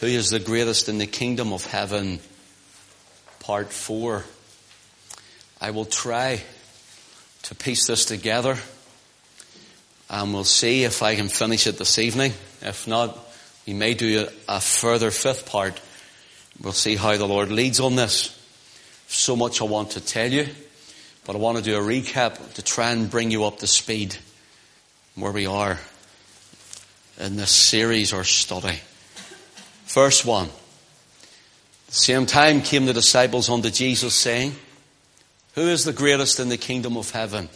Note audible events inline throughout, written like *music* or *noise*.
Who is the greatest in the kingdom of heaven? Part four. I will try to piece this together and we'll see if I can finish it this evening. If not, we may do a, further fifth part. We'll see how the Lord leads on this. So much I want to tell you, but I want to do a recap to try and bring you up to speed where we are in this series or study. Verse 1. The same time came the disciples unto Jesus saying, Who is the greatest in the kingdom of heaven?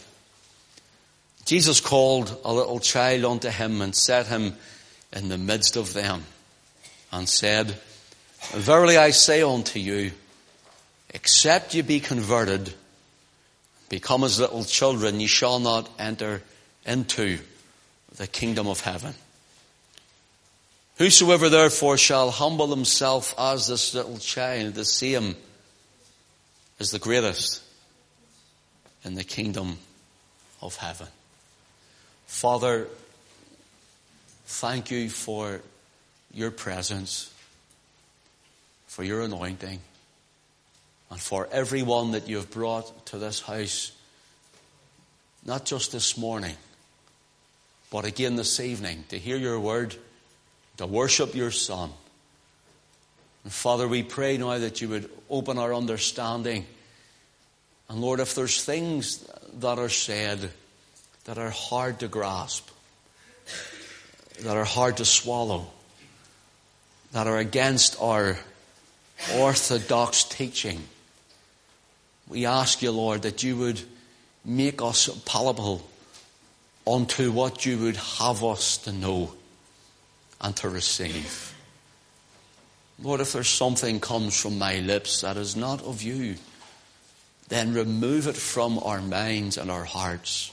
Jesus called a little child unto him and set him in the midst of them and said, Verily I say unto you, except ye be converted, become as little children, ye shall not enter into the kingdom of heaven. Whosoever therefore shall humble himself as this little child, the same is the greatest in the kingdom of heaven. Father, thank you for your presence, for your anointing, and for everyone that you have brought to this house, not just this morning, but again this evening, to hear your word to worship your Son. And Father, we pray now that you would open our understanding. And Lord, if there's things that are said that are hard to grasp, that are hard to swallow, that are against our orthodox teaching, we ask you, Lord, that you would make us palatable unto what you would have us to know and to receive. Lord, if there's something comes from my lips that is not of you, then remove it from our minds and our hearts.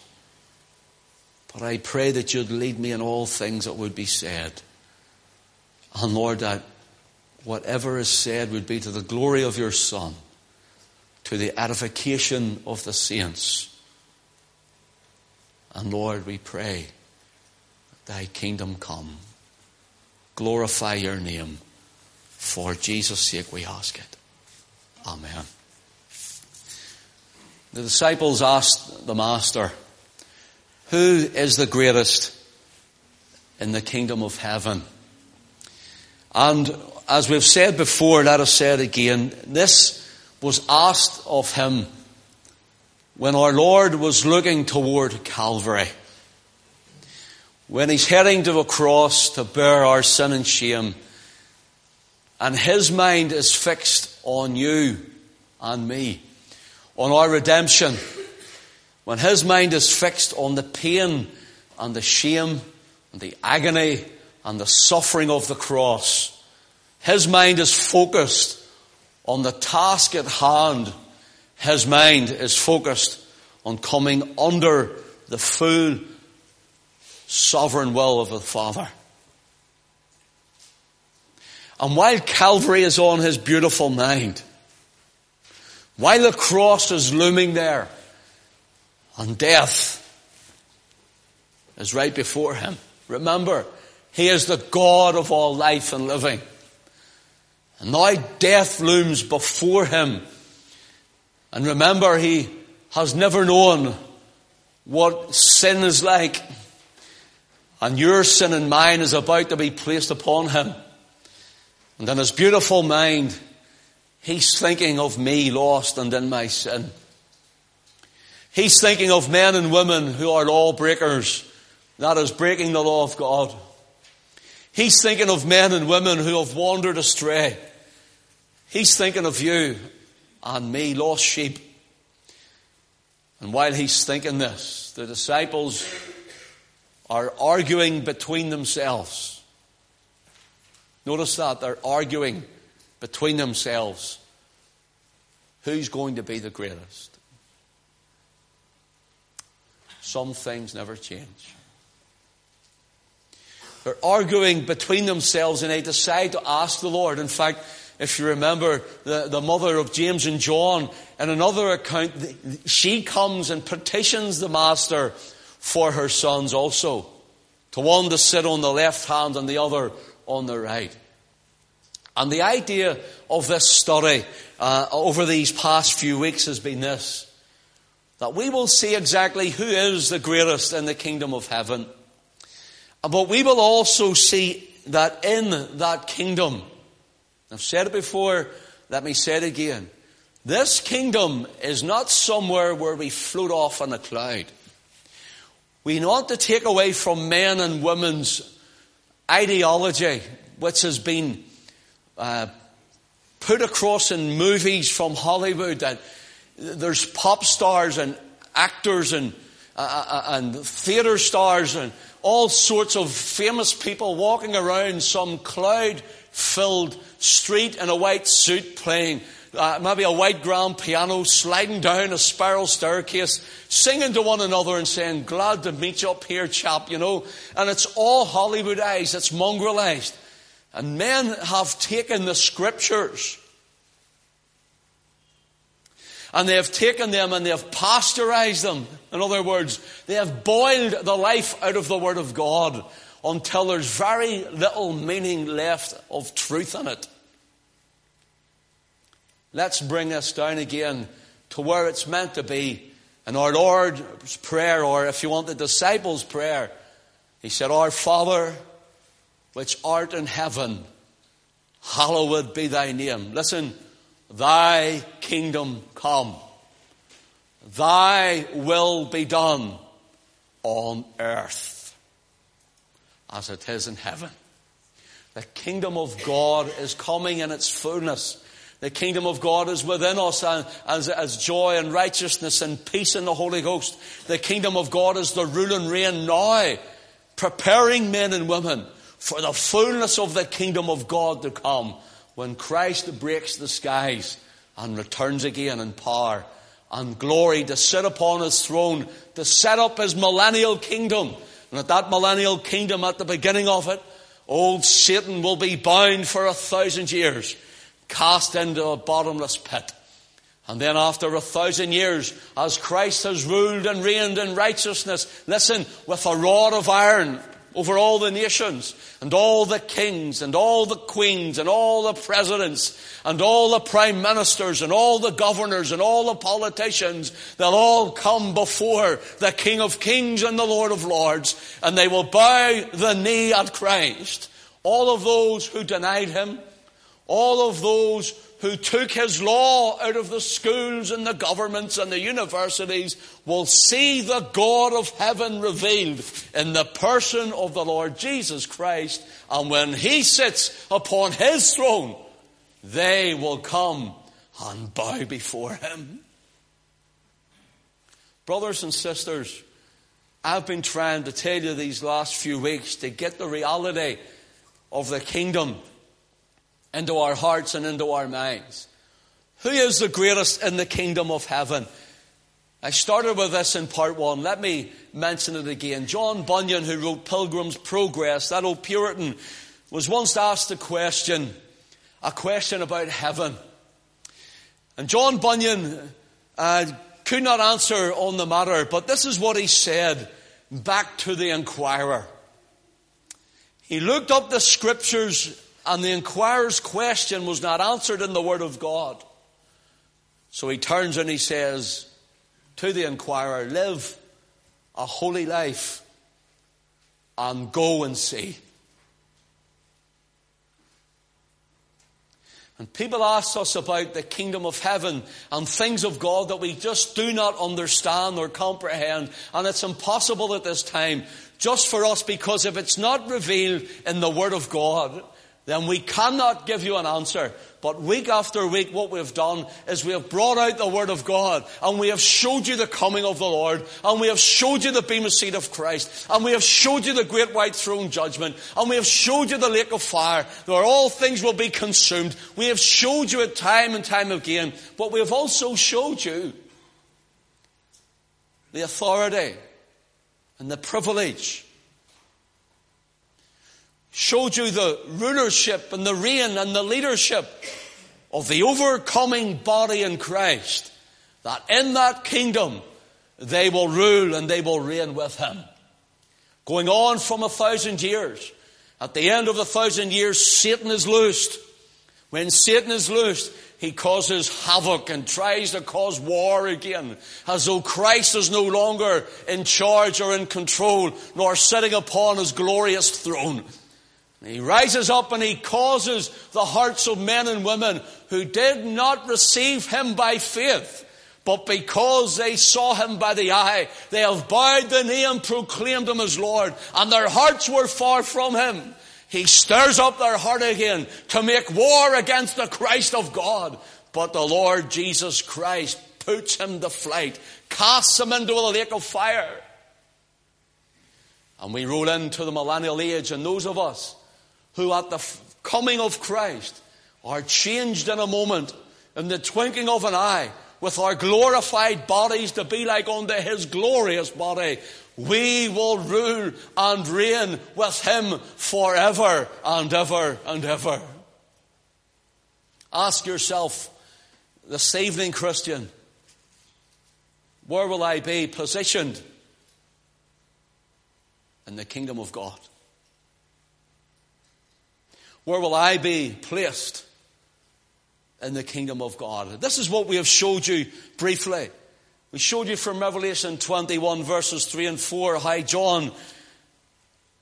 But I pray that you'd lead me in all things that would be said. And Lord, that whatever is said would be to the glory of your Son, to the edification of the saints. And Lord, we pray, thy kingdom come glorify your name. For Jesus' sake we ask it. Amen. The disciples asked the Master, Who is the greatest in the kingdom of heaven? And as we've said before, let us say it again, this was asked of him when our Lord was looking toward Calvary when he's heading to a cross to bear our sin and shame, and his mind is fixed on you and me, on our redemption, when his mind is fixed on the pain and the shame and the agony and the suffering of the cross, his mind is focused on the task at hand. His mind is focused on coming under the full sovereign will of the Father. And while Calvary is on his beautiful mind, while the cross is looming there, and death is right before him, remember, he is the God of all life and living. And now death looms before him. And remember, he has never known what sin is like. And your sin and mine is about to be placed upon him. And in his beautiful mind, he's thinking of me lost and in my sin. He's thinking of men and women who are lawbreakers, that is breaking the law of God. He's thinking of men and women who have wandered astray. He's thinking of you and me, lost sheep. And while he's thinking this, the disciples are arguing between themselves. Notice that they're arguing between themselves. Who's going to be the greatest? Some things never change. They're arguing between themselves and they decide to ask the Lord. In fact, if you remember the, the mother of James and John, in another account, she comes and petitions the Master for her sons also. To one to sit on the left hand and the other on the right. And the idea of this study uh, over these past few weeks has been this that we will see exactly who is the greatest in the kingdom of heaven. But we will also see that in that kingdom, I've said it before, let me say it again. This kingdom is not somewhere where we float off on a cloud. We want to take away from men and women's ideology, which has been uh, put across in movies from Hollywood that there's pop stars and actors and, uh, uh, and theater stars and all sorts of famous people walking around some cloud filled street in a white suit playing uh, maybe a white grand piano, sliding down a spiral staircase, singing to one another and saying, Glad to meet you up here, chap, you know. And it's all Hollywoodized, it's mongrelized. And men have taken the scriptures and they have taken them and they have pasteurized them. In other words, they have boiled the life out of the Word of God until there's very little meaning left of truth in it. Let's bring us down again to where it's meant to be. In our Lord's Prayer, or if you want the disciples' prayer, He said, Our Father, which art in heaven, hallowed be thy name. Listen, thy kingdom come. Thy will be done on earth as it is in heaven. The kingdom of God is coming in its fullness. The kingdom of God is within us as, as joy and righteousness and peace in the Holy Ghost. The kingdom of God is the rule and reign now, preparing men and women for the fullness of the kingdom of God to come when Christ breaks the skies and returns again in power and glory to sit upon his throne, to set up his millennial kingdom. And at that millennial kingdom, at the beginning of it, old Satan will be bound for a thousand years cast into a bottomless pit. And then after a thousand years, as Christ has ruled and reigned in righteousness, listen, with a rod of iron over all the nations and all the kings and all the queens and all the presidents and all the prime ministers and all the governors and all the politicians, they'll all come before the King of Kings and the Lord of Lords and they will bow the knee at Christ. All of those who denied him, all of those who took his law out of the schools and the governments and the universities will see the God of heaven revealed in the person of the Lord Jesus Christ. And when he sits upon his throne, they will come and bow before him. Brothers and sisters, I've been trying to tell you these last few weeks to get the reality of the kingdom into our hearts and into our minds. Who is the greatest in the kingdom of heaven? I started with this in part one. Let me mention it again. John Bunyan, who wrote Pilgrim's Progress, that old Puritan, was once asked a question, a question about heaven. And John Bunyan uh, could not answer on the matter, but this is what he said back to the inquirer. He looked up the scriptures and the inquirer's question was not answered in the Word of God. So he turns and he says to the inquirer, Live a holy life and go and see. And people ask us about the kingdom of heaven and things of God that we just do not understand or comprehend. And it's impossible at this time just for us because if it's not revealed in the Word of God, then we cannot give you an answer. But week after week, what we've done is we have brought out the Word of God and we have showed you the coming of the Lord and we have showed you the bema seat of Christ and we have showed you the great white throne judgment and we have showed you the lake of fire where all things will be consumed. We have showed you it time and time again, but we have also showed you the authority and the privilege showed you the rulership and the reign and the leadership of the overcoming body in Christ, that in that kingdom they will rule and they will reign with him. Going on from a thousand years. At the end of the thousand years, Satan is loosed. When Satan is loosed, he causes havoc and tries to cause war again, as though Christ is no longer in charge or in control, nor sitting upon his glorious throne. He rises up and he causes the hearts of men and women who did not receive him by faith, but because they saw him by the eye, they have bowed the knee and proclaimed him as Lord, and their hearts were far from him. He stirs up their heart again to make war against the Christ of God. But the Lord Jesus Christ puts him to flight, casts him into a lake of fire. And we roll into the millennial age, and those of us who at the coming of Christ are changed in a moment, in the twinkling of an eye, with our glorified bodies to be like unto his glorious body, we will rule and reign with him forever and ever and ever. Ask yourself this evening, Christian, where will I be positioned in the kingdom of God? Where will I be placed in the kingdom of God? This is what we have showed you briefly. We showed you from Revelation 21 verses 3 and 4 how John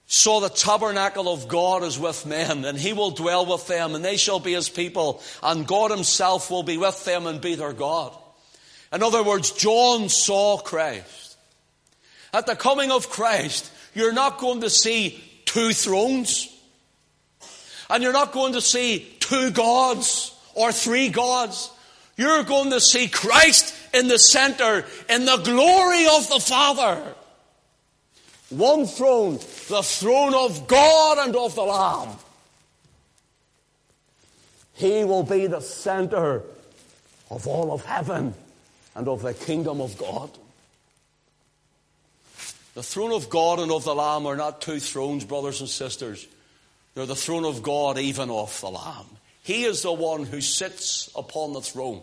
saw the tabernacle of God is with men, and he will dwell with them, and they shall be his people, and God himself will be with them and be their God. In other words, John saw Christ. At the coming of Christ, you're not going to see two thrones, and you're not going to see two gods or three gods. You're going to see Christ in the center in the glory of the Father. One throne, the throne of God and of the Lamb. He will be the center of all of heaven and of the kingdom of God. The throne of God and of the Lamb are not two thrones, brothers and sisters. They're the throne of God, even of the Lamb. He is the one who sits upon the throne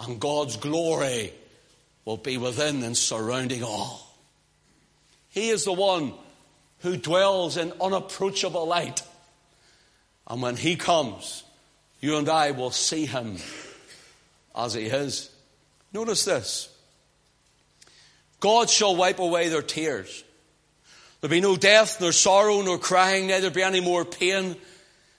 and God's glory will be within and surrounding all. He is the one who dwells in unapproachable light. And when He comes, you and I will see Him as He is. Notice this God shall wipe away their tears. There'll be no death, nor sorrow, nor crying, neither be any more pain.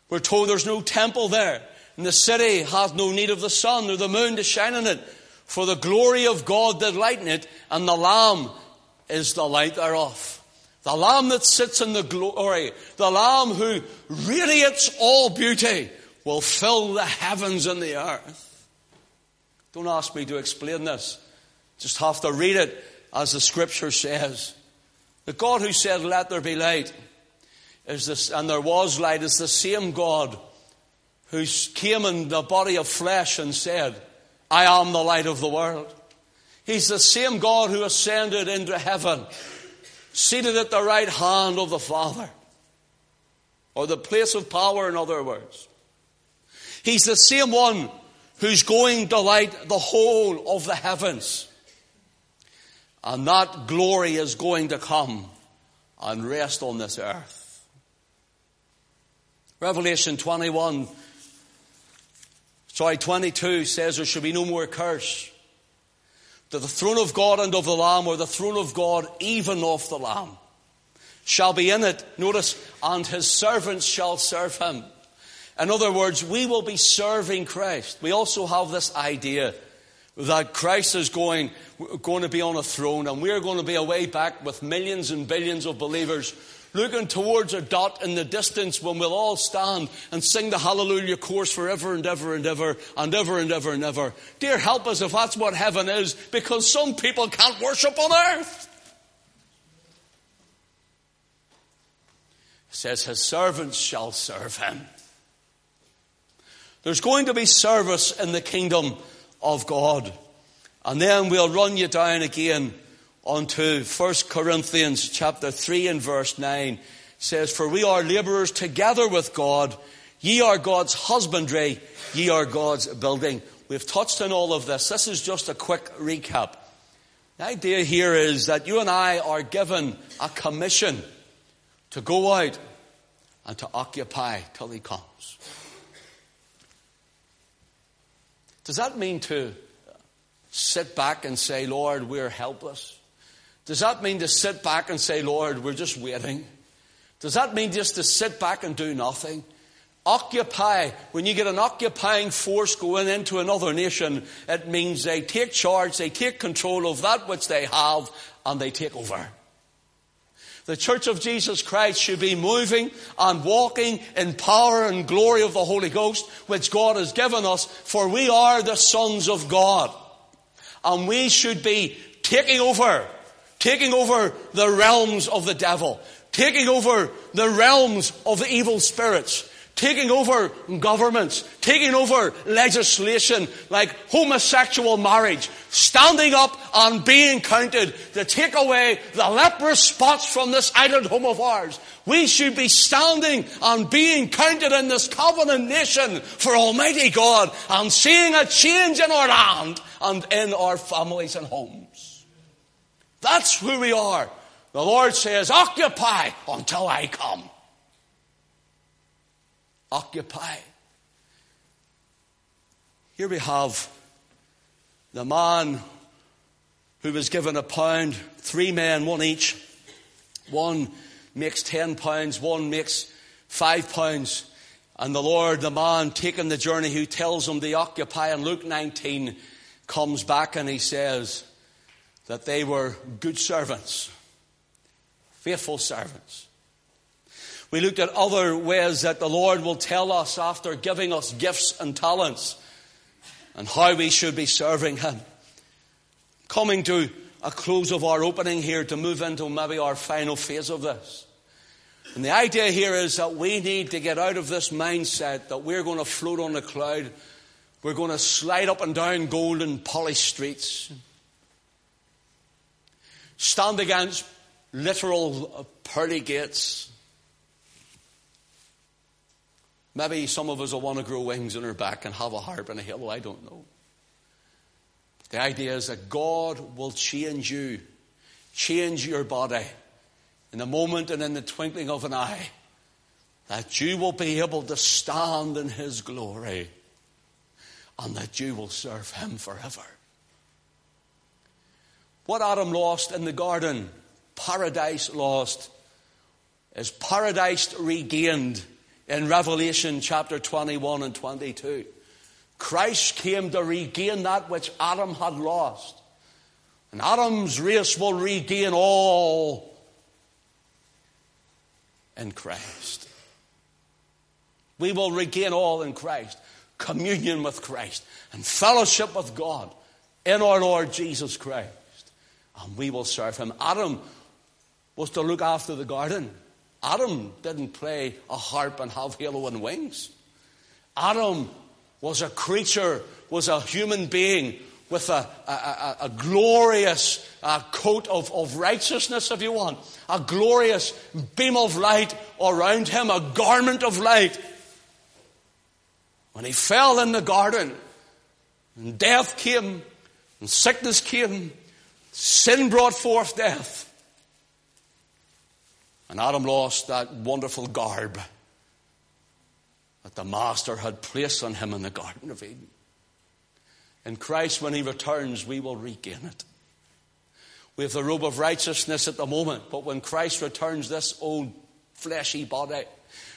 We're told there's no temple there. And the city hath no need of the sun or the moon to shine in it, for the glory of God did lighten it, and the Lamb is the light thereof. The Lamb that sits in the glory, the Lamb who radiates all beauty, will fill the heavens and the earth. Don't ask me to explain this. Just have to read it as the scripture says. The God who said, Let there be light, is this, and there was light, is the same God who came in the body of flesh and said, I am the light of the world. He's the same God who ascended into heaven, seated at the right hand of the Father, or the place of power, in other words. He's the same one who's going to light the whole of the heavens. And that glory is going to come and rest on this earth. Revelation 21 Sorry, 22 says there should be no more curse. That the throne of God and of the Lamb, or the throne of God even of the Lamb, shall be in it. Notice, and his servants shall serve him. In other words, we will be serving Christ. We also have this idea that Christ is going, going to be on a throne and we're going to be away back with millions and billions of believers looking towards a dot in the distance when we'll all stand and sing the hallelujah chorus forever and ever and ever and ever and ever and ever. Dear, help us if that's what heaven is, because some people can't worship on earth. Says, His servants shall serve him. There's going to be service in the kingdom of God. And then we'll run you down again onto 1 Corinthians chapter 3 and verse 9 says, For we are laborers together with God. Ye are God's husbandry. Ye are God's building. We've touched on all of this. This is just a quick recap. The idea here is that you and I are given a commission to go out and to occupy till He comes. Does that mean to sit back and say, Lord, we're helpless? Does that mean to sit back and say, Lord, we're just waiting? Does that mean just to sit back and do nothing? Occupy, when you get an occupying force going into another nation, it means they take charge, they take control of that which they have, and they take over. The Church of Jesus Christ should be moving and walking in power and glory of the Holy Ghost, which God has given us, for we are the sons of God. And we should be taking over, taking over the realms of the devil, taking over the realms of the evil spirits, taking over governments, taking over legislation like homosexual marriage, standing up and being counted to take away the leprous spots from this island home of ours. We should be standing and being counted in this covenant nation for Almighty God and seeing a change in our land and in our families and homes. That's who we are. The Lord says, occupy until I come. Occupy. Here we have the man who was given a pound, three men, one each. One makes ten pounds, one makes five pounds. And the Lord, the man taking the journey who tells him to occupy in Luke 19 comes back and he says that they were good servants faithful servants. We looked at other ways that the Lord will tell us after giving us gifts and talents and how we should be serving Him. Coming to a close of our opening here to move into maybe our final phase of this. And the idea here is that we need to get out of this mindset that we're going to float on a cloud. We're going to slide up and down golden polished streets. Stand against literal pearly gates. Maybe some of us will want to grow wings on our back and have a harp and a halo. I don't know. The idea is that God will change you, change your body in a moment and in the twinkling of an eye, that you will be able to stand in His glory and that you will serve Him forever. What Adam lost in the garden paradise lost is paradise regained in Revelation chapter 21 and 22. Christ came to regain that which Adam had lost. And Adam's race will regain all in Christ. We will regain all in Christ. Communion with Christ and fellowship with God in our Lord Jesus Christ. And we will serve Him. Adam was to look after the garden. Adam didn't play a harp and have halo and wings. Adam was a creature, was a human being with a, a, a, a glorious uh, coat of, of righteousness, if you want, a glorious beam of light around him, a garment of light. When he fell in the garden, and death came, and sickness came, sin brought forth death. And Adam lost that wonderful garb that the Master had placed on him in the Garden of Eden. In Christ, when He returns, we will regain it. We have the robe of righteousness at the moment, but when Christ returns, this old fleshy body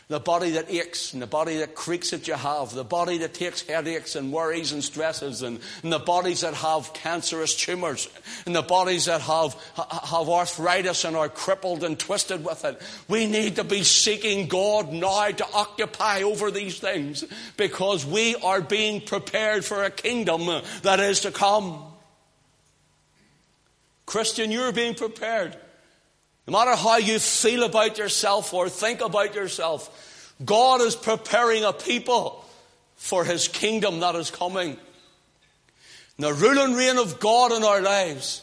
the body that aches and the body that creaks that you have, the body that takes headaches and worries and stresses, and, and the bodies that have cancerous tumors, and the bodies that have, have arthritis and are crippled and twisted with it. We need to be seeking God now to occupy over these things because we are being prepared for a kingdom that is to come. Christian, you're being prepared. No matter how you feel about yourself or think about yourself, God is preparing a people for His kingdom that is coming. the rule and reign of God in our lives.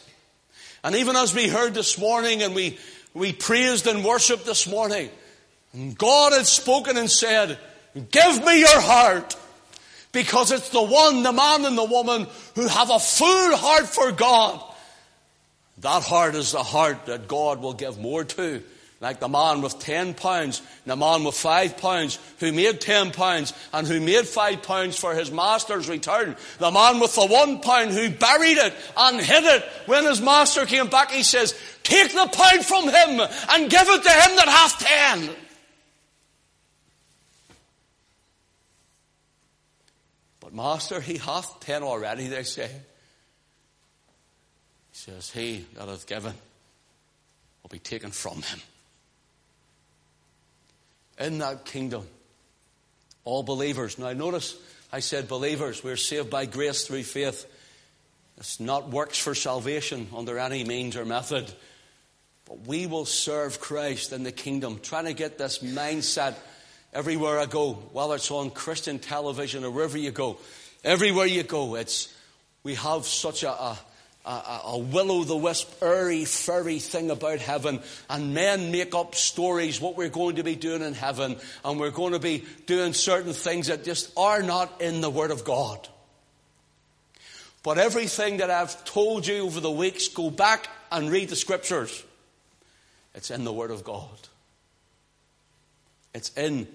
And even as we heard this morning and we, we praised and worshiped this morning, God had spoken and said, Give me your heart. Because it's the one, the man and the woman who have a full heart for God that heart is the heart that God will give more to Like the man with ten pounds and the man with five pounds who made ten pounds and who made five pounds for his master's return. The man with the one pound who buried it and hid it. When his master came back, he says, take the pound from him and give it to him that hath ten. But master, he hath ten already, they say. Says, he that hath given will be taken from him in that kingdom. All believers. Now notice I said believers. We're saved by grace through faith. It's not works for salvation under any means or method. But we will serve Christ in the kingdom. Trying to get this mindset everywhere I go, whether it's on Christian television or wherever you go. Everywhere you go, it's we have such a, a a, a will o' the wisp, airy, fairy thing about heaven, and men make up stories what we're going to be doing in heaven, and we're going to be doing certain things that just are not in the Word of God. But everything that I've told you over the weeks, go back and read the Scriptures. It's in the Word of God. It's in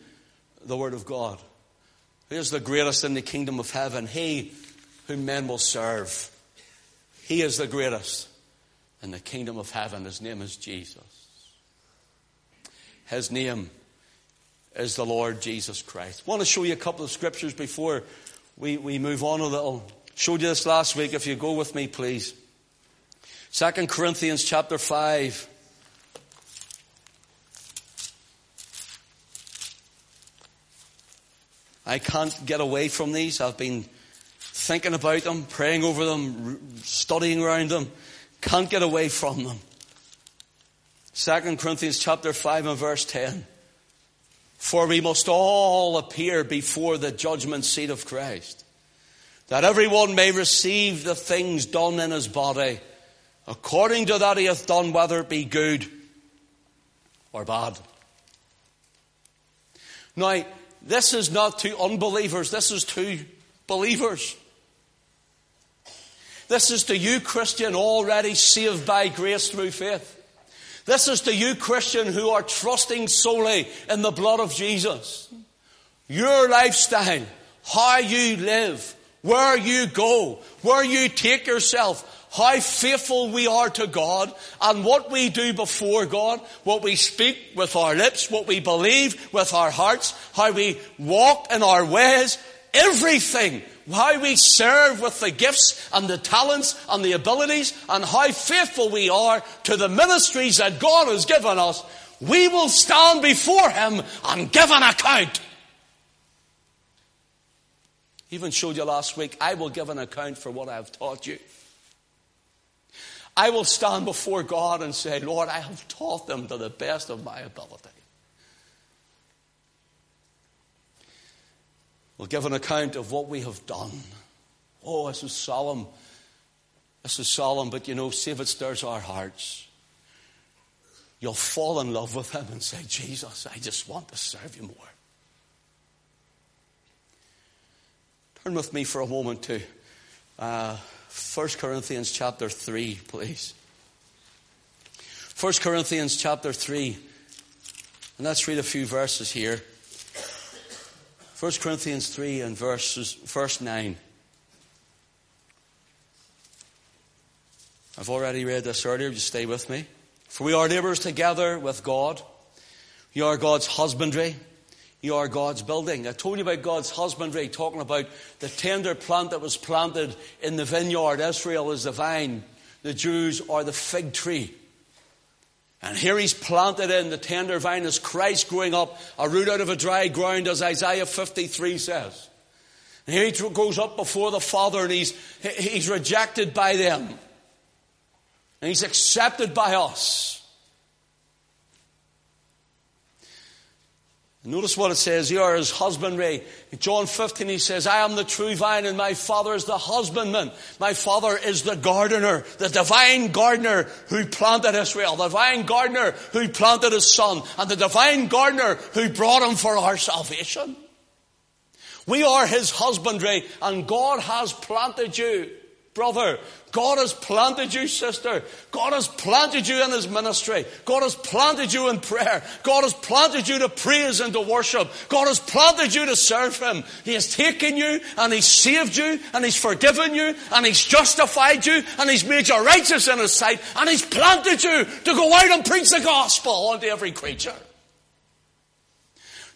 the Word of God. Who's the greatest in the kingdom of heaven? He whom men will serve. He is the greatest in the kingdom of heaven. His name is Jesus. His name is the Lord Jesus Christ. I want to show you a couple of scriptures before we, we move on a little. Showed you this last week. If you go with me, please. Second Corinthians chapter 5. I can't get away from these. I've been thinking about them, praying over them, studying around them. Can't get away from them. Second Corinthians chapter 5 and verse 10. For we must all appear before the judgment seat of Christ, that everyone may receive the things done in his body, according to that he hath done, whether it be good or bad. Now, this is not to unbelievers, this is to believers. This is to you, Christian, already saved by grace through faith. This is to you, Christian, who are trusting solely in the blood of Jesus. Your lifestyle, how you live, where you go, where you take yourself, how faithful we are to God, and what we do before God, what we speak with our lips, what we believe with our hearts, how we walk in our ways, everything how we serve with the gifts and the talents and the abilities and how faithful we are to the ministries that God has given us, we will stand before Him and give an account. Even showed you last week, I will give an account for what I have taught you. I will stand before God and say, Lord, I have taught them to the best of my ability. We'll give an account of what we have done. Oh, this is solemn. This is solemn, but you know, see if it stirs our hearts. You'll fall in love with Him and say, Jesus, I just want to serve you more. Turn with me for a moment to uh, 1 Corinthians chapter 3, please. 1 Corinthians chapter 3. And let's read a few verses here. 1 Corinthians 3 and verses, verse 9. I've already read this earlier, just stay with me. For we are laborers together with God. You are God's husbandry. You are God's building. I told you about God's husbandry, talking about the tender plant that was planted in the vineyard. Israel is the vine. The Jews are the fig tree. And here he's planted in the tender vine as Christ growing up, a root out of a dry ground, as Isaiah 53 says. And here he goes up before the Father and he's, he's rejected by them. And he's accepted by us. Notice what it says. Are his husbandry. In John 15, he says, I am the true vine and my father is the husbandman. My father is the gardener, the divine gardener who planted Israel, the divine gardener who planted his son, and the divine gardener who brought him for our salvation. We are his husbandry and God has planted you brother. God has planted you, sister. God has planted you in His ministry. God has planted you in prayer. God has planted you to praise and to worship. God has planted you to serve Him. He has taken you and He's saved you and He's forgiven you and He's justified you and He's made you righteous in His sight and He's planted you to go out and preach the gospel unto every creature.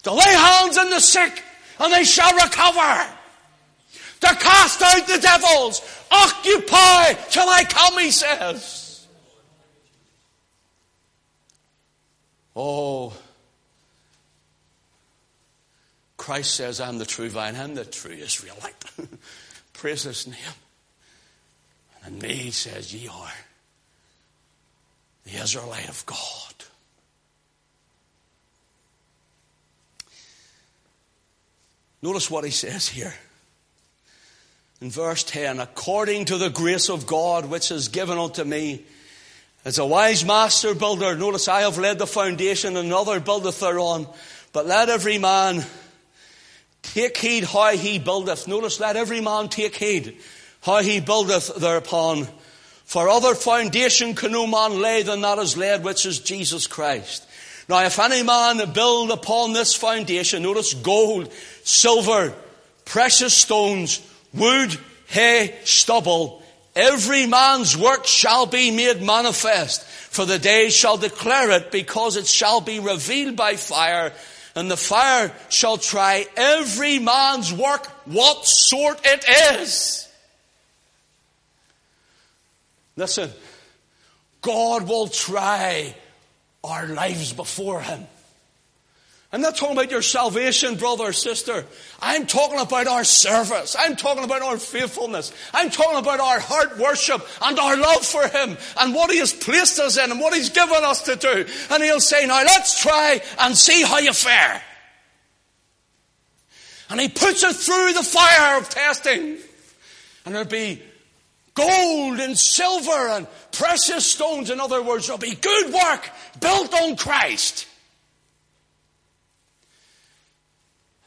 To lay hands on the sick and they shall recover to cast out the devils. Occupy till I come, he says. Oh, Christ says, I'm the true vine, I'm the true Israelite. *laughs* Praise his name. And me, he says, Ye are the Israelite of God. Notice what he says here in verse 10, according to the grace of God which is given unto me, as a wise master builder, notice I have laid the foundation, another buildeth thereon. But let every man take heed how he buildeth. Notice, let every man take heed how he buildeth thereupon. For other foundation can no man lay than that is laid, which is Jesus Christ. Now, if any man build upon this foundation, notice gold, silver, precious stones, wood, hay, stubble, every man's work shall be made manifest, for the day shall declare it, because it shall be revealed by fire, and the fire shall try every man's work, what sort it is. Listen, God will try our lives before Him. I'm not talking about your salvation, brother or sister. I'm talking about our service. I'm talking about our faithfulness. I'm talking about our heart worship and our love for Him and what He has placed us in and what He's given us to do. And He'll say, now let's try and see how you fare. And He puts it through the fire of testing. And there'll be gold and silver and precious stones. In other words, there'll be good work built on Christ.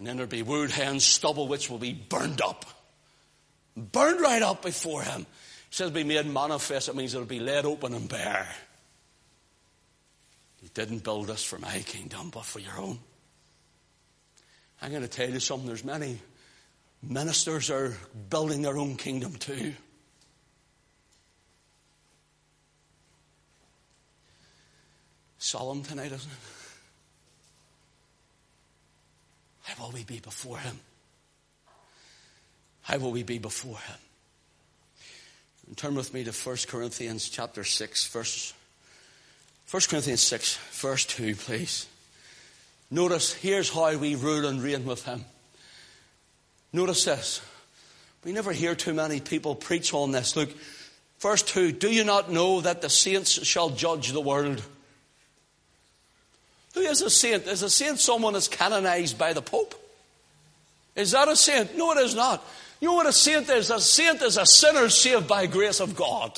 And then there'll be wood, hen, stubble, which will be burned up. Burned right up before him. It says be made manifest. It means it'll be laid open and bare. He didn't build us for my kingdom, but for your own. I'm going to tell you something. There's many ministers are building their own kingdom too. Solemn tonight, isn't it? How will we be before Him? How will we be before Him? And turn with me to 1 Corinthians chapter 6, verse 1 Corinthians 6, verse 2, please. Notice, here's how we rule and reign with Him. Notice this. We never hear too many people preach on this. Look, verse 2 Do you not know that the saints shall judge the world? Who is a saint? Is a saint someone that's canonized by the Pope? Is that a saint? No, it is not. You know what a saint is? A saint is a sinner saved by grace of God.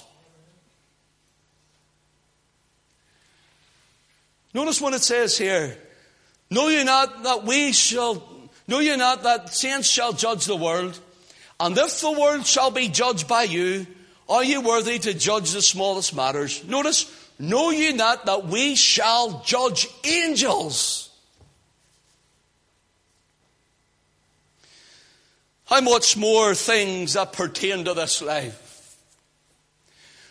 Notice what it says here. Know you not that we shall, know you not that saints shall judge the world? And if the world shall be judged by you, are you worthy to judge the smallest matters? Notice, Know ye not that we shall judge angels? How much more things that pertain to this life?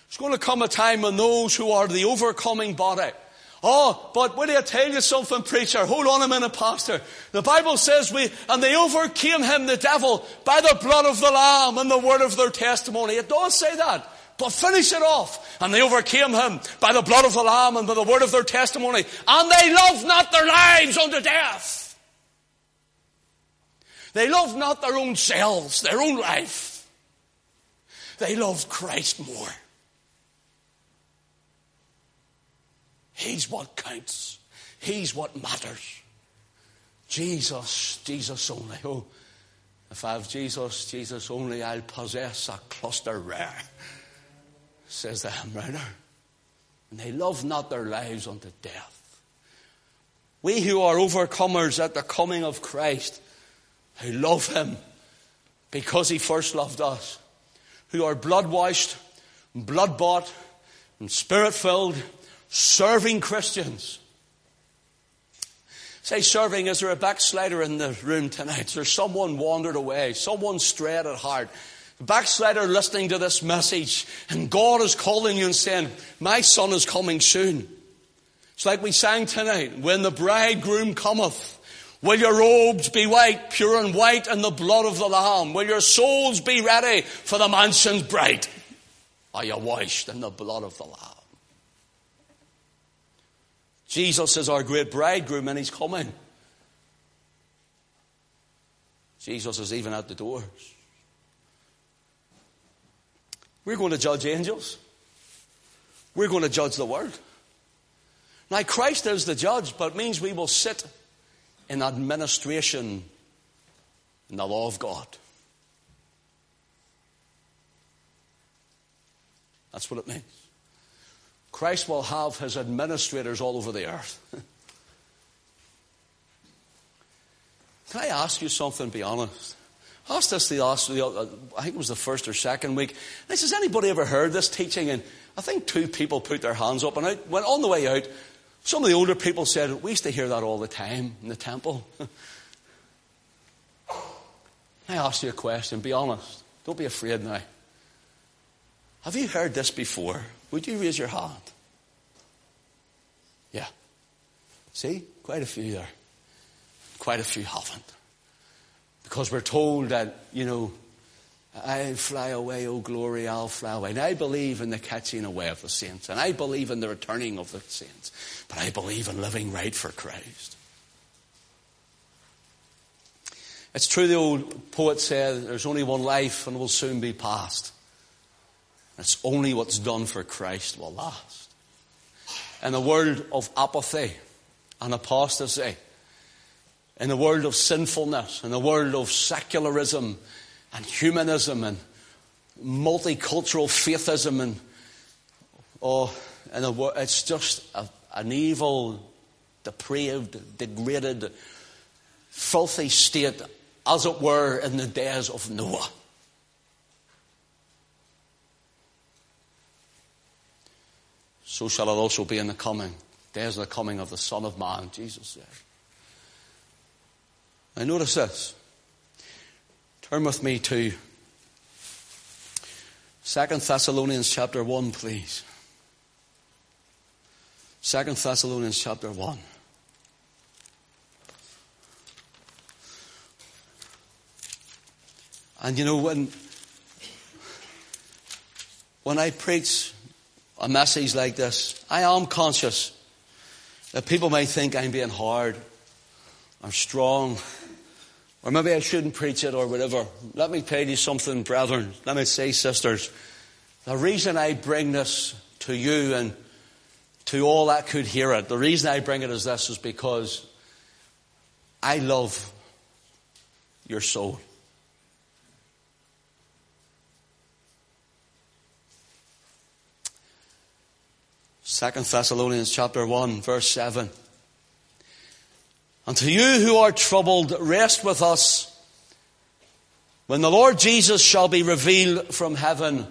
There's going to come a time when those who are the overcoming body, Oh, but will I tell you something, preacher? Hold on a minute, pastor. The Bible says we, and they overcame him, the devil, by the blood of the Lamb and the word of their testimony. It does say that. But finish it off. And they overcame him by the blood of the Lamb and by the word of their testimony. And they loved not their lives unto death. They loved not their own selves, their own life. They loved Christ more. He's what counts. He's what matters. Jesus, Jesus only. Oh, if I have Jesus, Jesus only, I'll possess a cluster rare says the hymn writer. And they love not their lives unto death. We who are overcomers at the coming of Christ, who love Him because He first loved us, who are blood washed, blood bought, and spirit filled, serving Christians. Say, serving, is there a backslider in the room tonight? Is there someone wandered away? Someone strayed at heart? Backslider listening to this message, and God is calling you and saying, My son is coming soon. It's like we sang tonight, when the bridegroom cometh. Will your robes be white, pure and white in the blood of the Lamb? Will your souls be ready for the mansion's bright? Are you washed in the blood of the Lamb? Jesus is our great bridegroom and he's coming. Jesus is even at the doors. We're going to judge angels. We're going to judge the world. Now, Christ is the judge, but it means we will sit in administration in the law of God. That's what it means. Christ will have his administrators all over the earth. *laughs* Can I ask you something, be honest? I asked this the last, uh, I think it was the first or second week. And says, anybody ever heard this teaching? And I think two people put their hands up. And I went on the way out, some of the older people said, we used to hear that all the time in the temple. *laughs* I ask you a question, be honest. Don't be afraid now. Have you heard this before? Would you raise your hand? Yeah. See? Quite a few there. Quite a few haven't. Because we're told that, you know, I fly away, oh glory, I'll fly away. And I believe in the catching away of the saints, and I believe in the returning of the saints, but I believe in living right for Christ. It's true, the old poet said, there's only one life and it will soon be past. It's only what's done for Christ will last. In a world of apathy and apostasy, in a world of sinfulness, in a world of secularism and humanism and multicultural faithism and oh, and it's just a, an evil, depraved, degraded, filthy state, as it were, in the days of Noah. So shall it also be in the coming days of the coming of the Son of Man, Jesus said. Now notice this. Turn with me to 2 Thessalonians chapter 1, please. 2 Thessalonians chapter 1. And you know, when, when I preach a message like this, I am conscious that people may think I'm being hard, I'm strong, or maybe I shouldn't preach it or whatever. Let me tell you something, brethren. Let me say, sisters. The reason I bring this to you and to all that could hear it, the reason I bring it is this is because I love your soul. Second Thessalonians chapter 1 verse 7. And to you who are troubled, rest with us when the Lord Jesus shall be revealed from heaven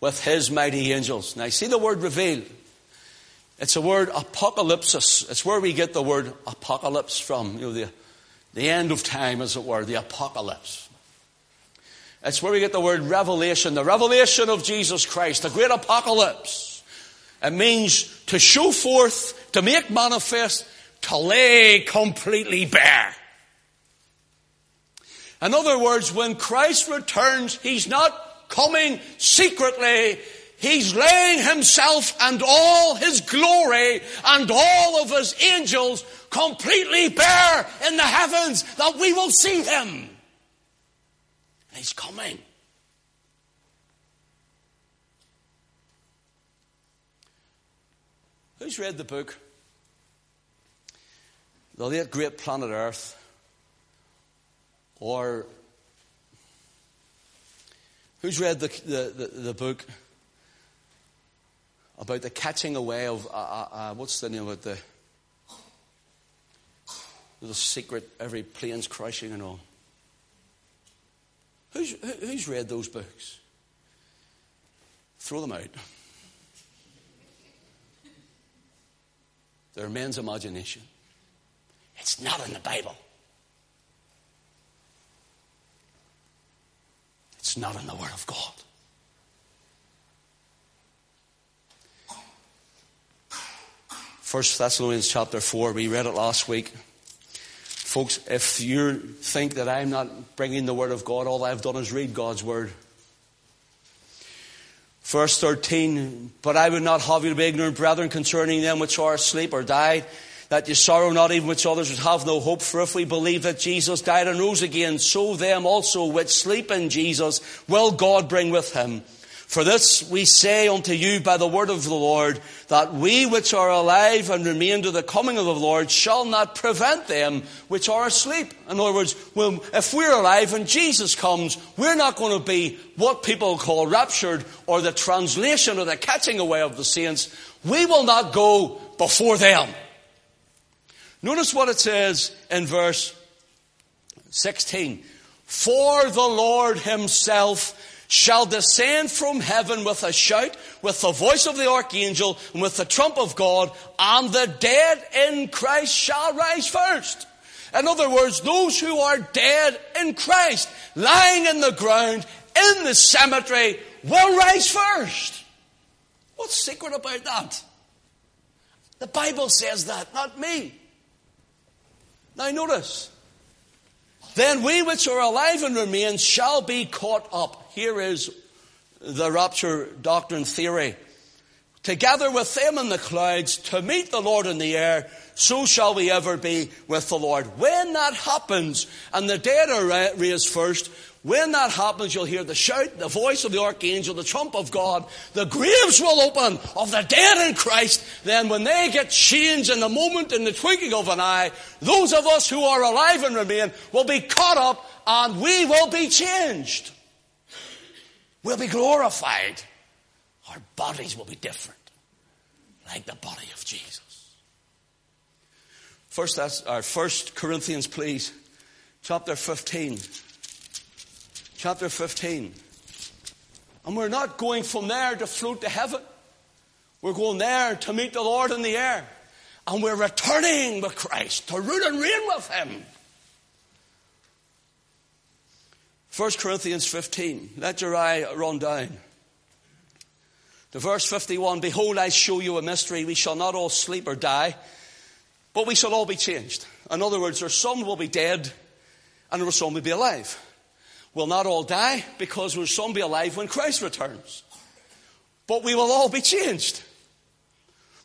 with his mighty angels. Now, you see the word revealed. It's a word apocalypsis. It's where we get the word apocalypse from. You know, the, the end of time, as it were, the apocalypse. It's where we get the word revelation, the revelation of Jesus Christ, the great apocalypse. It means to show forth, to make manifest, to lay completely bare. In other words, when Christ returns, He's not coming secretly. He's laying Himself and all His glory and all of His angels completely bare in the heavens that we will see Him. He's coming. Who's read the book? The late great planet Earth, or who's read the, the, the, the book about the catching away of, uh, uh, uh what's the name of it? The, the secret, every plane's crashing and all. Who's, who's read those books? throw them out. They're men's imagination. It's not in the Bible. It's not in the Word of God. First Thessalonians chapter 4, we read it last week. Folks, if you think that I'm not bringing the Word of God, all I've done is read God's Word. Verse 13, but I would not have you to be ignorant, brethren, concerning them which are asleep or died, that you sorrow not even which others which have no hope. For if we believe that Jesus died and rose again, so them also which sleep in Jesus will God bring with him. For this we say unto you by the word of the Lord, that we which are alive and remain to the coming of the Lord shall not prevent them which are asleep. In other words, if we're alive and Jesus comes, we're not going to be what people call raptured or the translation or the catching away of the saints. We will not go before them. Notice what it says in verse 16. For the Lord himself shall descend from heaven with a shout, with the voice of the archangel, and with the trump of God, and the dead in Christ shall rise first. In other words, those who are dead in Christ, lying in the ground, in the cemetery, will rise first. What's secret about that? The Bible says that, not me. Now notice, then we which are alive and remain shall be caught up. Here is the rapture doctrine theory. Together with them in the clouds to meet the Lord in the air, so shall we ever be with the Lord. When that happens and the dead are raised first, when that happens, you'll hear the shout, the voice of the archangel, the trump of God. The graves will open of the dead in Christ. Then when they get changed in the moment, in the twinkling of an eye, those of us who are alive and remain will be caught up and we will be changed. We'll be glorified. Our bodies will be different. Like the body of Jesus. First, that's our first Corinthians, please. Chapter 15 chapter 15. And we're not going from there to float to heaven. We're going there to meet the Lord in the air. And we're returning with Christ to rule and reign with Him. 1 Corinthians 15. Let your eye run down. To verse 51 Behold, I show you a mystery. We shall not all sleep or die, but we shall all be changed. In other words, there's some will be dead, and there some will be alive will not all die because we'll some be alive when Christ returns. But we will all be changed.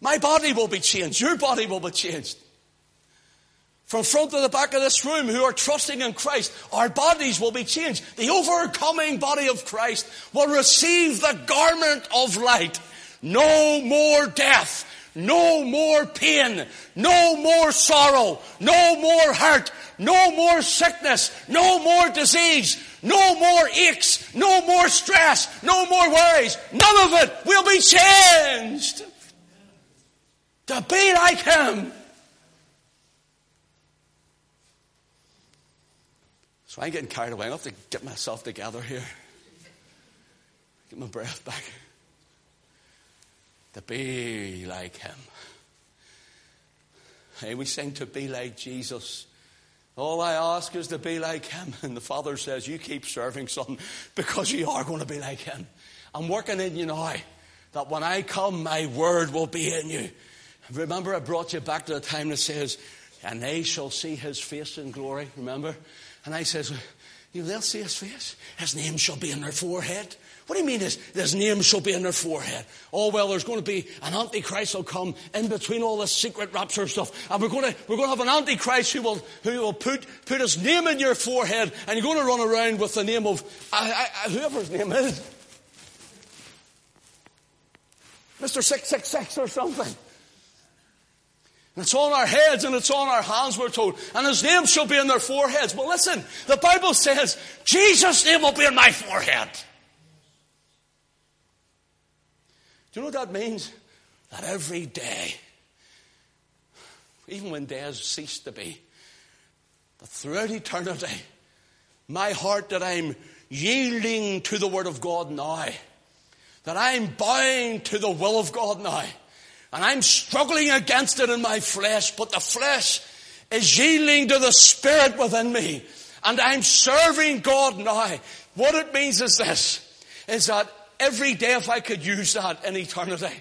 My body will be changed. Your body will be changed. From front to the back of this room who are trusting in Christ, our bodies will be changed. The overcoming body of Christ will receive the garment of light. No more death. No more pain. No more sorrow. No more hurt. No more sickness. No more disease. No more aches, no more stress, no more worries. None of it will be changed. To be like Him. So I'm getting carried away. I have to get myself together here. Get my breath back. To be like Him. Hey, we sing to be like Jesus. All I ask is to be like him. And the Father says, You keep serving, son, because you are going to be like him. I'm working in you now that when I come, my word will be in you. Remember, I brought you back to the time that says, And they shall see his face in glory. Remember? And I says, you they'll see his face. His name shall be in their forehead. What do you mean his, his name shall be in their forehead? Oh, well, there's going to be an antichrist will come in between all this secret rapture stuff. And we're going to, we're going to have an antichrist who will, who will put, put his name in your forehead and you're going to run around with the name of, I, I, whoever his name is. Mr. 666 or something. It's on our heads and it's on our hands, we're told. And his name shall be in their foreheads. But listen, the Bible says, Jesus' name will be in my forehead. Do you know what that means? That every day, even when days cease to be, that throughout eternity, my heart that I'm yielding to the Word of God now, that I'm bound to the will of God now. And I'm struggling against it in my flesh, but the flesh is yielding to the Spirit within me. And I'm serving God now. What it means is this, is that every day if I could use that in eternity,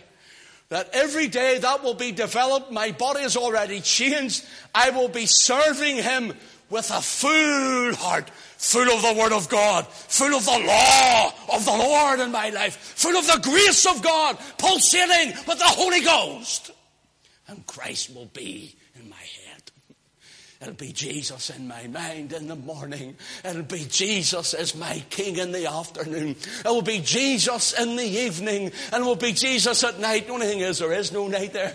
that every day that will be developed, my body is already changed, I will be serving Him with a full heart, full of the Word of God, full of the law of the Lord in my life, full of the grace of God, pulsating with the Holy Ghost. And Christ will be. It'll be Jesus in my mind in the morning. It'll be Jesus as my King in the afternoon. It will be Jesus in the evening. And it will be Jesus at night. The only thing is there is no night there.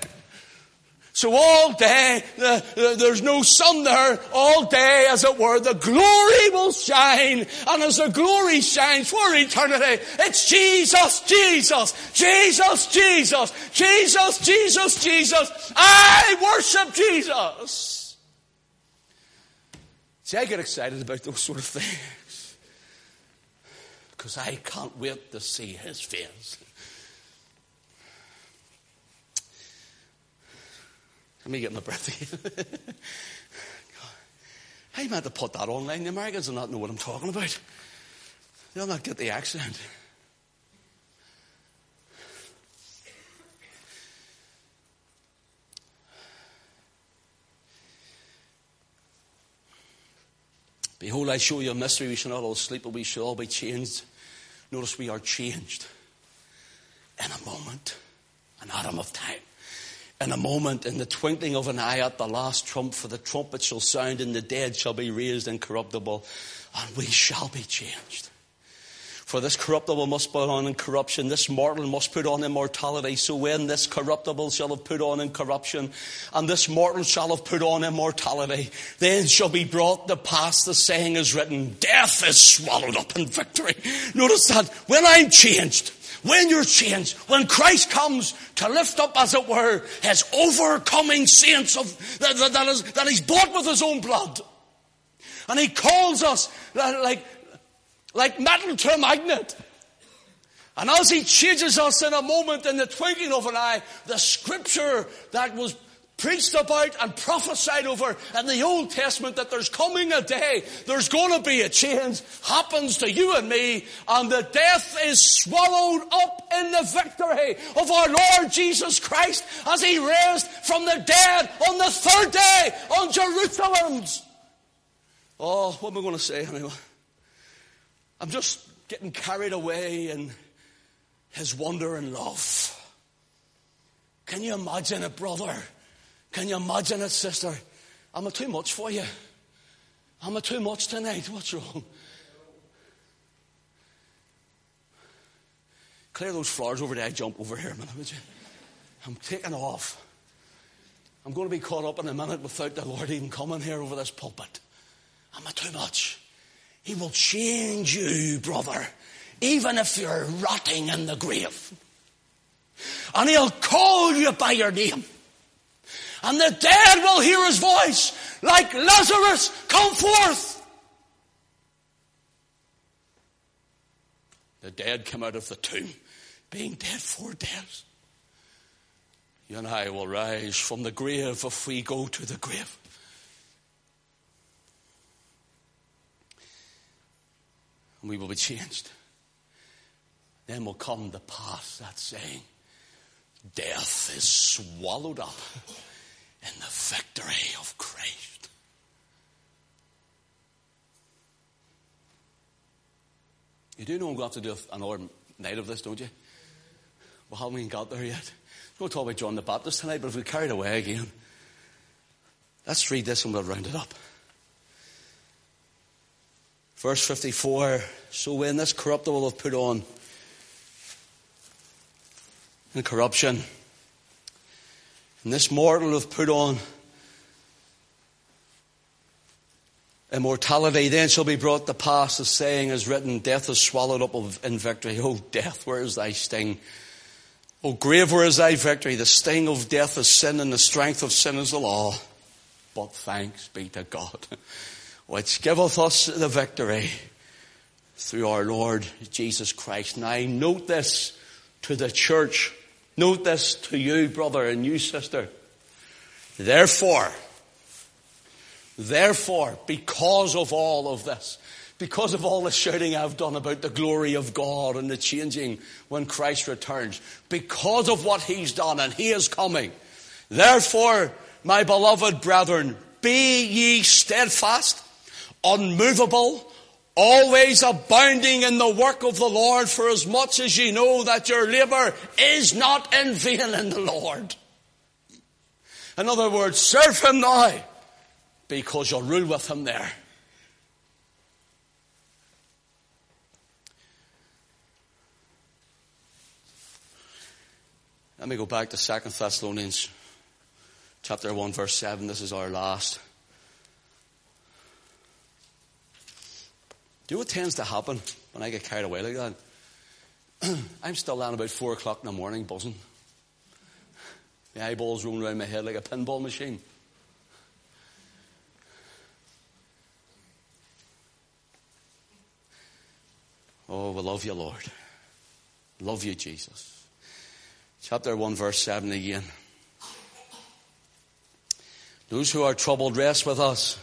So all day, the, the, there's no sun there, all day, as it were, the glory will shine. And as the glory shines for eternity, it's Jesus, Jesus, Jesus, Jesus, Jesus, Jesus, Jesus. I worship Jesus. See, I get excited about those sort of things. Because I can't wait to see his face. Let me get my breath again. *laughs* I meant to put that online. The Americans will not know what I'm talking about. They'll not get the accent. Behold, I show you a mystery. We shall not all sleep, but we shall all be changed. Notice we are changed in a moment, an atom of time in a moment, in the twinkling of an eye at the last trump, for the trumpet shall sound and the dead shall be raised incorruptible, and we shall be changed. For this corruptible must put on incorruption, this mortal must put on immortality. So when this corruptible shall have put on incorruption, and this mortal shall have put on immortality, then shall be brought to pass the saying is written, death is swallowed up in victory. Notice that when I'm changed, when you're changed, when Christ comes to lift up, as it were, his overcoming saints of, that, that, that, is, that he's bought with his own blood. And he calls us like, like metal to a magnet. And as he changes us in a moment, in the twinkling of an eye, the scripture that was preached about and prophesied over in the Old Testament that there's coming a day, there's going to be a change, happens to you and me, and the death is swallowed up in the victory of our Lord Jesus Christ as He raised from the dead on the third day on Jerusalem's. Oh, what am I going to say anyway? I'm just getting carried away in His wonder and love. Can you imagine a brother? Can you imagine it, sister? Am I too much for you? Am I too much tonight? What's wrong? Clear those flowers over there. Jump over here, man. Would you? I'm taking off. I'm going to be caught up in a minute without the Lord even coming here over this pulpit. Am I too much? He will change you, brother, even if you're rotting in the grave. And He'll call you by your name. And the dead will hear his voice like Lazarus, come forth. The dead come out of the tomb, being dead for days. You and I will rise from the grave if we go to the grave. And we will be changed. Then will come the path that saying, Death is swallowed up in the victory of Christ. You do know I'm going to have to do another night of this, don't you? We haven't got there yet. We're going to talk about John the Baptist tonight, but if we carried away again, let's read this and we'll round it up. Verse 54 So when this corruptible have put on in corruption, and this mortal have put on immortality, then shall be brought to pass the saying is written, Death is swallowed up in victory. *laughs* O oh, death, where is thy sting? O grave, where is thy victory? The sting of death is sin, and the strength of sin is the law. But thanks be to God, *laughs* which giveth us the victory through our Lord Jesus Christ. Now, I note this to the church. Note this to you, brother, and you, sister. Therefore, therefore, because of all of this, because of all the shouting I've done about the glory of God and the changing when Christ returns, because of what He's done and He is coming, therefore, my beloved brethren, be ye steadfast, unmovable, always abounding in the work of the Lord, for as much as ye know that your labour is not in vain in the Lord. In other words, serve Him now, because you'll rule with Him there. Let me go back to 2 Thessalonians chapter 1 verse 7. This is our last. Do you know what tends to happen when I get carried away like that? *clears throat* I'm still down about four o'clock in the morning buzzing. The eyeballs rolling around my head like a pinball machine. Oh, we love you, Lord. Love you, Jesus. Chapter 1, verse 7 again. Those who are troubled, rest with us.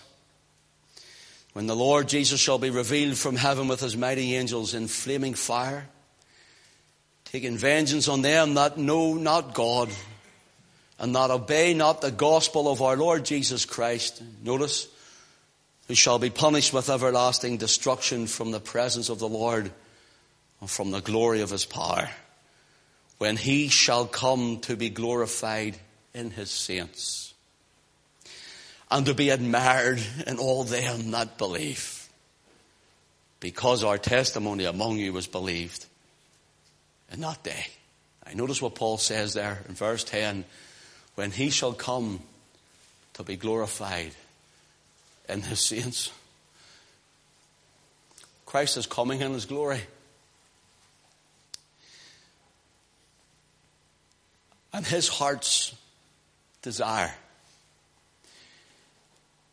When the Lord Jesus shall be revealed from heaven with his mighty angels in flaming fire, taking vengeance on them that know not God and that obey not the gospel of our Lord Jesus Christ. Notice, who shall be punished with everlasting destruction from the presence of the Lord and from the glory of his power, when he shall come to be glorified in his saints and to be admired in all them that believe. Because our testimony among you was believed in that day. I notice what Paul says there in verse 10 when he shall come to be glorified in his saints. Christ is coming in his glory. And his heart's desire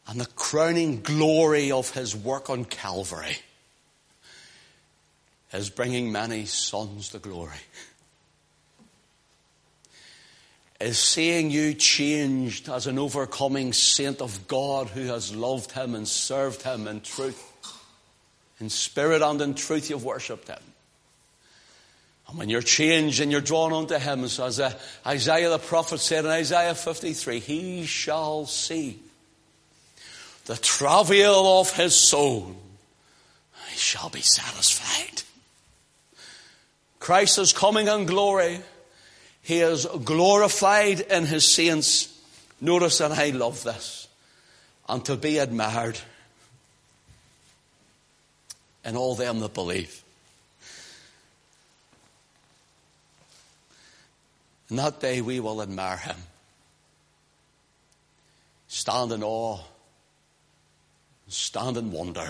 and the crowning glory of his work on Calvary is bringing many sons to glory. Is seeing you changed as an overcoming saint of God who has loved him and served him in truth. In spirit and in truth, you've worshipped him. And when you're changed and you're drawn unto him, as uh, Isaiah the prophet said in Isaiah 53, he shall see the travail of his soul, he shall be satisfied. Christ is coming in glory. He is glorified in his saints. Notice that I love this. And to be admired in all them that believe. In that day we will admire him. Stand in awe stand in wonder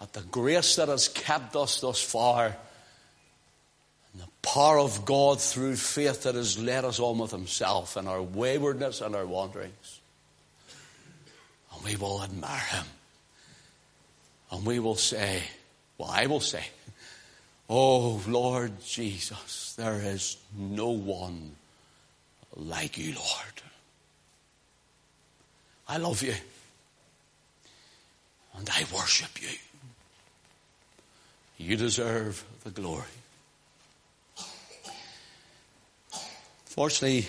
at the grace that has kept us thus far and the power of God through faith that has led us on with Himself in our waywardness and our wanderings. And we will admire Him. And we will say, well, I will say, Oh Lord Jesus, there is no one like you, Lord. I love you and I worship you. You deserve the glory. Fortunately,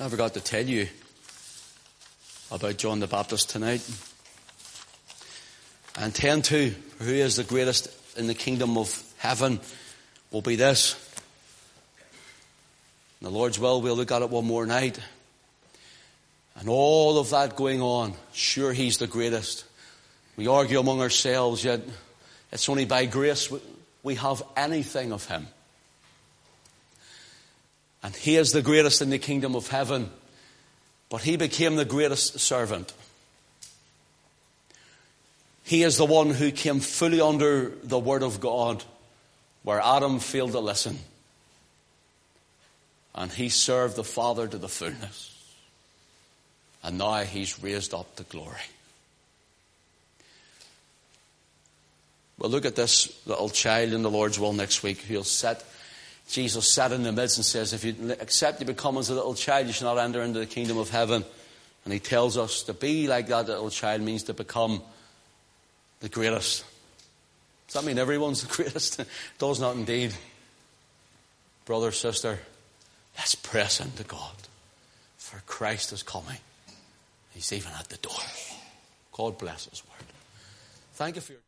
I forgot to tell you about John the Baptist tonight. And 10 2, who is the greatest in the kingdom of heaven, will be this. In the Lord's will, we'll look at it one more night. And all of that going on, sure, He's the greatest. We argue among ourselves, yet it's only by grace we have anything of Him. And He is the greatest in the kingdom of heaven, but He became the greatest servant. He is the one who came fully under the Word of God, where Adam failed to listen. And He served the Father to the fullness and now he's raised up to glory. We'll look at this little child in the Lord's will next week. He'll set, Jesus sat in the midst and says, If you accept you become as a little child, you shall not enter into the kingdom of heaven. And he tells us to be like that little child means to become the greatest. Does that mean everyone's the *laughs* greatest? Does not indeed. Brother, sister, let's press into God. For Christ is coming. He's even at the door. God bless His word. Thank you for your.